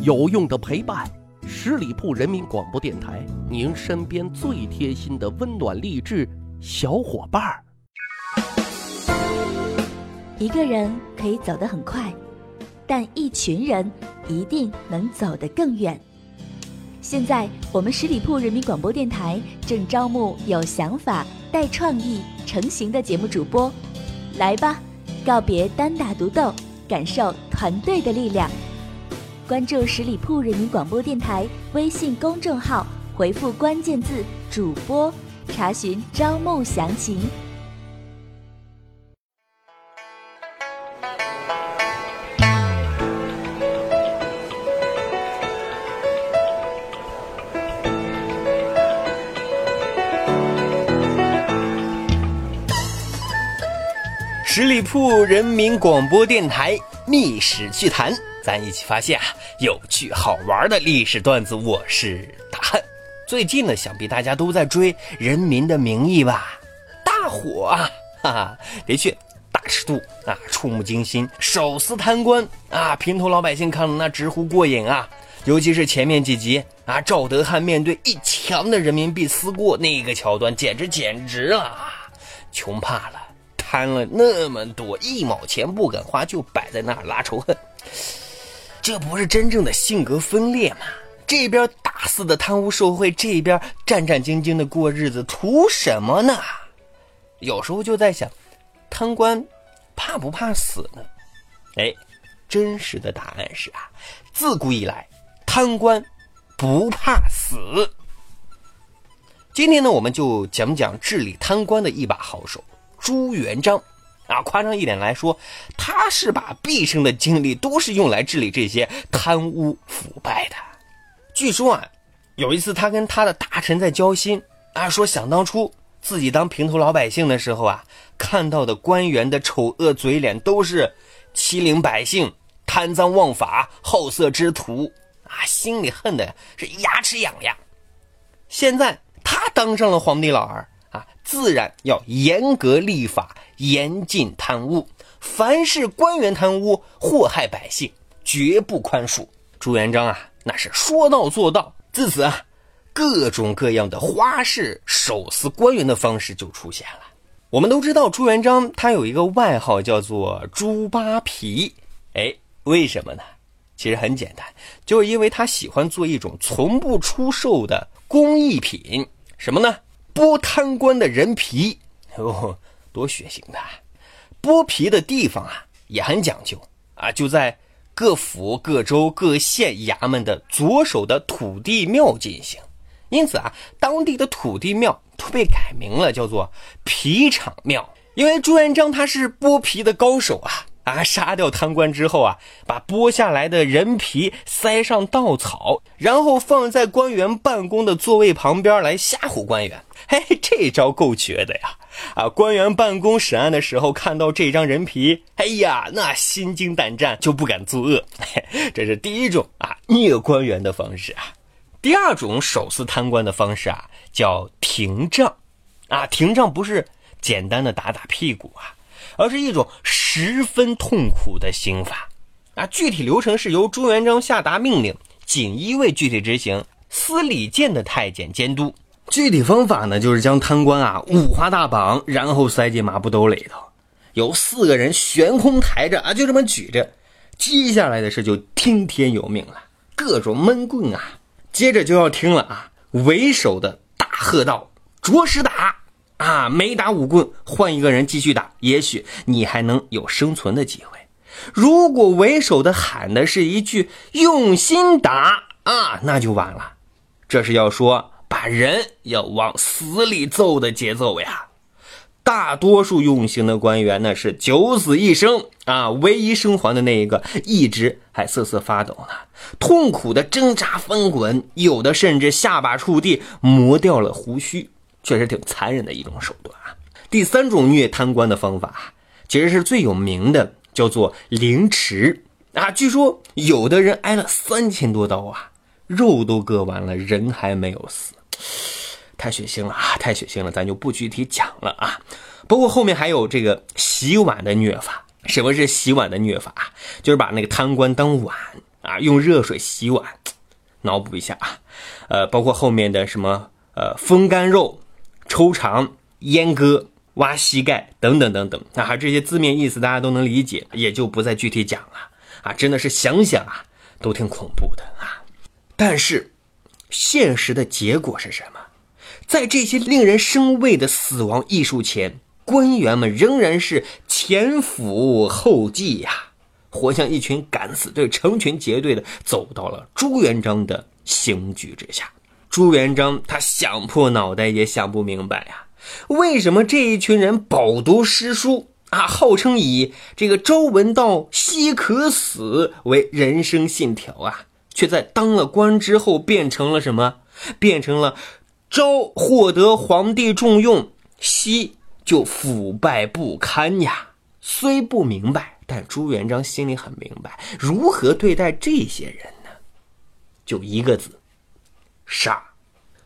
有用的陪伴，十里铺人民广播电台，您身边最贴心的温暖励志小伙伴儿。一个人可以走得很快，但一群人一定能走得更远。现在，我们十里铺人民广播电台正招募有想法、带创意、成型的节目主播，来吧，告别单打独斗，感受团队的力量。关注十里铺人民广播电台微信公众号，回复关键字“主播”，查询招募详情。十里铺人民广播电台历史趣谈，咱一起发现啊有趣好玩的历史段子。我是大汉。最近呢，想必大家都。在追《人民的名义》吧？大火啊！哈哈，的确大尺度啊，触目惊心，手撕贪官啊，平头老百姓看了那直呼过瘾啊！尤其是前面几集啊，赵德汉面对一墙的人民币撕过那个桥段，简直简直了，穷怕了。贪了那么多，一毛钱不敢花，就摆在那儿拉仇恨，这不是真正的性格分裂吗？这边大肆的贪污受贿，这边战战兢兢的过日子，图什么呢？有时候就在想，贪官怕不怕死呢？哎，真实的答案是啊，自古以来，贪官不怕死。今天呢，我们就讲讲治理贪官的一把好手。朱元璋，啊，夸张一点来说，他是把毕生的精力都是用来治理这些贪污腐败的。据说啊，有一次他跟他的大臣在交心啊，说想当初自己当平头老百姓的时候啊，看到的官员的丑恶嘴脸都是欺凌百姓、贪赃枉法、好色之徒啊，心里恨的是牙齿痒痒。现在他当上了皇帝老儿。啊自然要严格立法，严禁贪污。凡是官员贪污祸害百姓，绝不宽恕。朱元璋啊，那是说到做到。自此啊，各种各样的花式手撕官员的方式就出现了。我们都知道，朱元璋他有一个外号叫做“猪扒皮”。哎，为什么呢？其实很简单，就是因为他喜欢做一种从不出售的工艺品，什么呢？剥贪官的人皮，哦，多血腥的！剥皮的地方啊也很讲究啊，就在各府、各州、各县衙门的左手的土地庙进行。因此啊，当地的土地庙都被改名了，叫做皮厂庙。因为朱元璋他是剥皮的高手啊。啊！杀掉贪官之后啊，把剥下来的人皮塞上稻草，然后放在官员办公的座位旁边来吓唬官员。嘿，这招够绝的呀！啊，官员办公审案的时候看到这张人皮，哎呀，那心惊胆战，就不敢作恶。这是第一种啊，虐官员的方式啊。第二种手撕贪官的方式啊，叫廷杖。啊，廷杖不是简单的打打屁股啊。而是一种十分痛苦的刑法，啊，具体流程是由朱元璋下达命令，锦衣卫具体执行，司礼监的太监监督。具体方法呢，就是将贪官啊五花大绑，然后塞进麻布兜里头，有四个人悬空抬着啊，就这么举着。接下来的事就听天由命了，各种闷棍啊，接着就要听了啊，为首的大喝道：“着实打！”啊，没打五棍，换一个人继续打，也许你还能有生存的机会。如果为首的喊的是一句“用心打”啊，那就完了。这是要说把人要往死里揍的节奏呀。大多数用刑的官员呢是九死一生啊，唯一生还的那一个一直还瑟瑟发抖呢，痛苦的挣扎翻滚，有的甚至下巴触地，磨掉了胡须。确实挺残忍的一种手段啊！第三种虐贪官的方法，其实是最有名的，叫做凌迟啊。据说有的人挨了三千多刀啊，肉都割完了，人还没有死，太血腥了啊！太血腥了，咱就不具体讲了啊。包括后面还有这个洗碗的虐法。什么是洗碗的虐法？就是把那个贪官当碗啊，用热水洗碗，脑补一下啊，呃，包括后面的什么呃风干肉、抽肠、阉割、挖膝盖等等等等，那还这些字面意思大家都能理解，也就不再具体讲了啊，真的是想想啊，都挺恐怖的啊。但是，现实的结果是什么？在这些令人生畏的死亡艺术前，官员们仍然是前赴后继呀，活像一群敢死队，成群结队的走到了朱元璋的刑具之下。朱元璋他想破脑袋也想不明白呀，为什么这一群人饱读诗书啊，号称以这个朝闻道，夕可死为人生信条啊，却在当了官之后变成了什么？变成了。朝获得皇帝重用，夕就腐败不堪呀。虽不明白，但朱元璋心里很明白，如何对待这些人呢？就一个字：杀。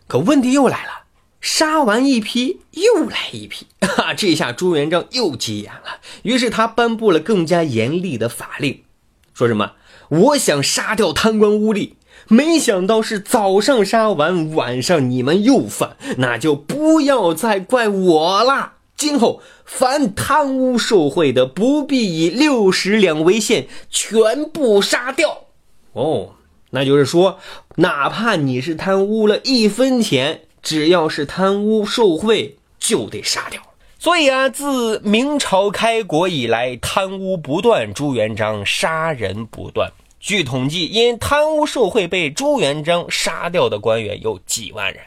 可问题又来了，杀完一批，又来一批，哈，这下朱元璋又急眼了。于是他颁布了更加严厉的法令，说什么：“我想杀掉贪官污吏。”没想到是早上杀完，晚上你们又犯，那就不要再怪我了。今后凡贪污受贿的，不必以六十两为限，全部杀掉。哦，那就是说，哪怕你是贪污了一分钱，只要是贪污受贿，就得杀掉。所以啊，自明朝开国以来，贪污不断，朱元璋杀人不断。据统计，因贪污受贿被朱元璋杀掉的官员有几万人，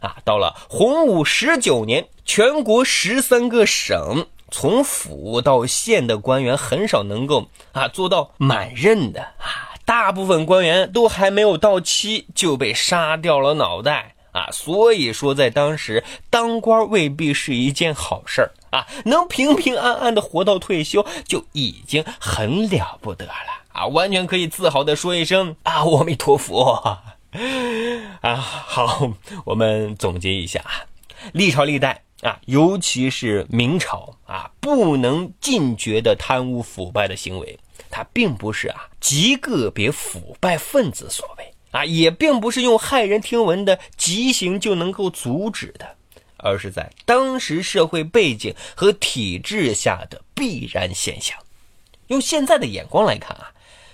啊，到了洪武十九年，全国十三个省从府到县的官员很少能够啊做到满任的啊，大部分官员都还没有到期就被杀掉了脑袋啊，所以说在当时当官未必是一件好事儿啊，能平平安安的活到退休就已经很了不得了。啊，完全可以自豪的说一声啊，阿弥陀佛！啊，好，我们总结一下啊，历朝历代啊，尤其是明朝啊，不能禁绝的贪污腐败的行为，它并不是啊极个别腐败分子所为啊，也并不是用骇人听闻的极刑就能够阻止的，而是在当时社会背景和体制下的必然现象。用现在的眼光来看啊。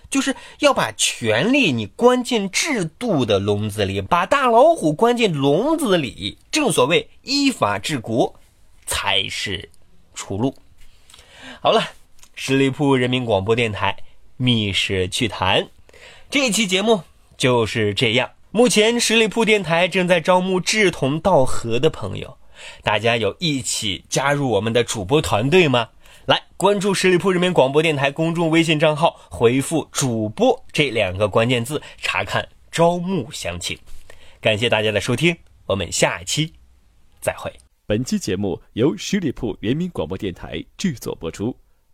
就是要把权力你关进制度的笼子里，把大老虎关进笼子里。正所谓依法治国，才是出路。好了，十里铺人民广播电台密室趣谈，这期节目就是这样。目前十里铺电台正在招募志同道合的朋友，大家有一起加入我们的主播团队吗？来关注十里铺人民广播电台公众微信账号，回复“主播”这两个关键字，查看招募详情。感谢大家的收听，我们下期再会。本期节目由十里铺人民广播电台制作播出。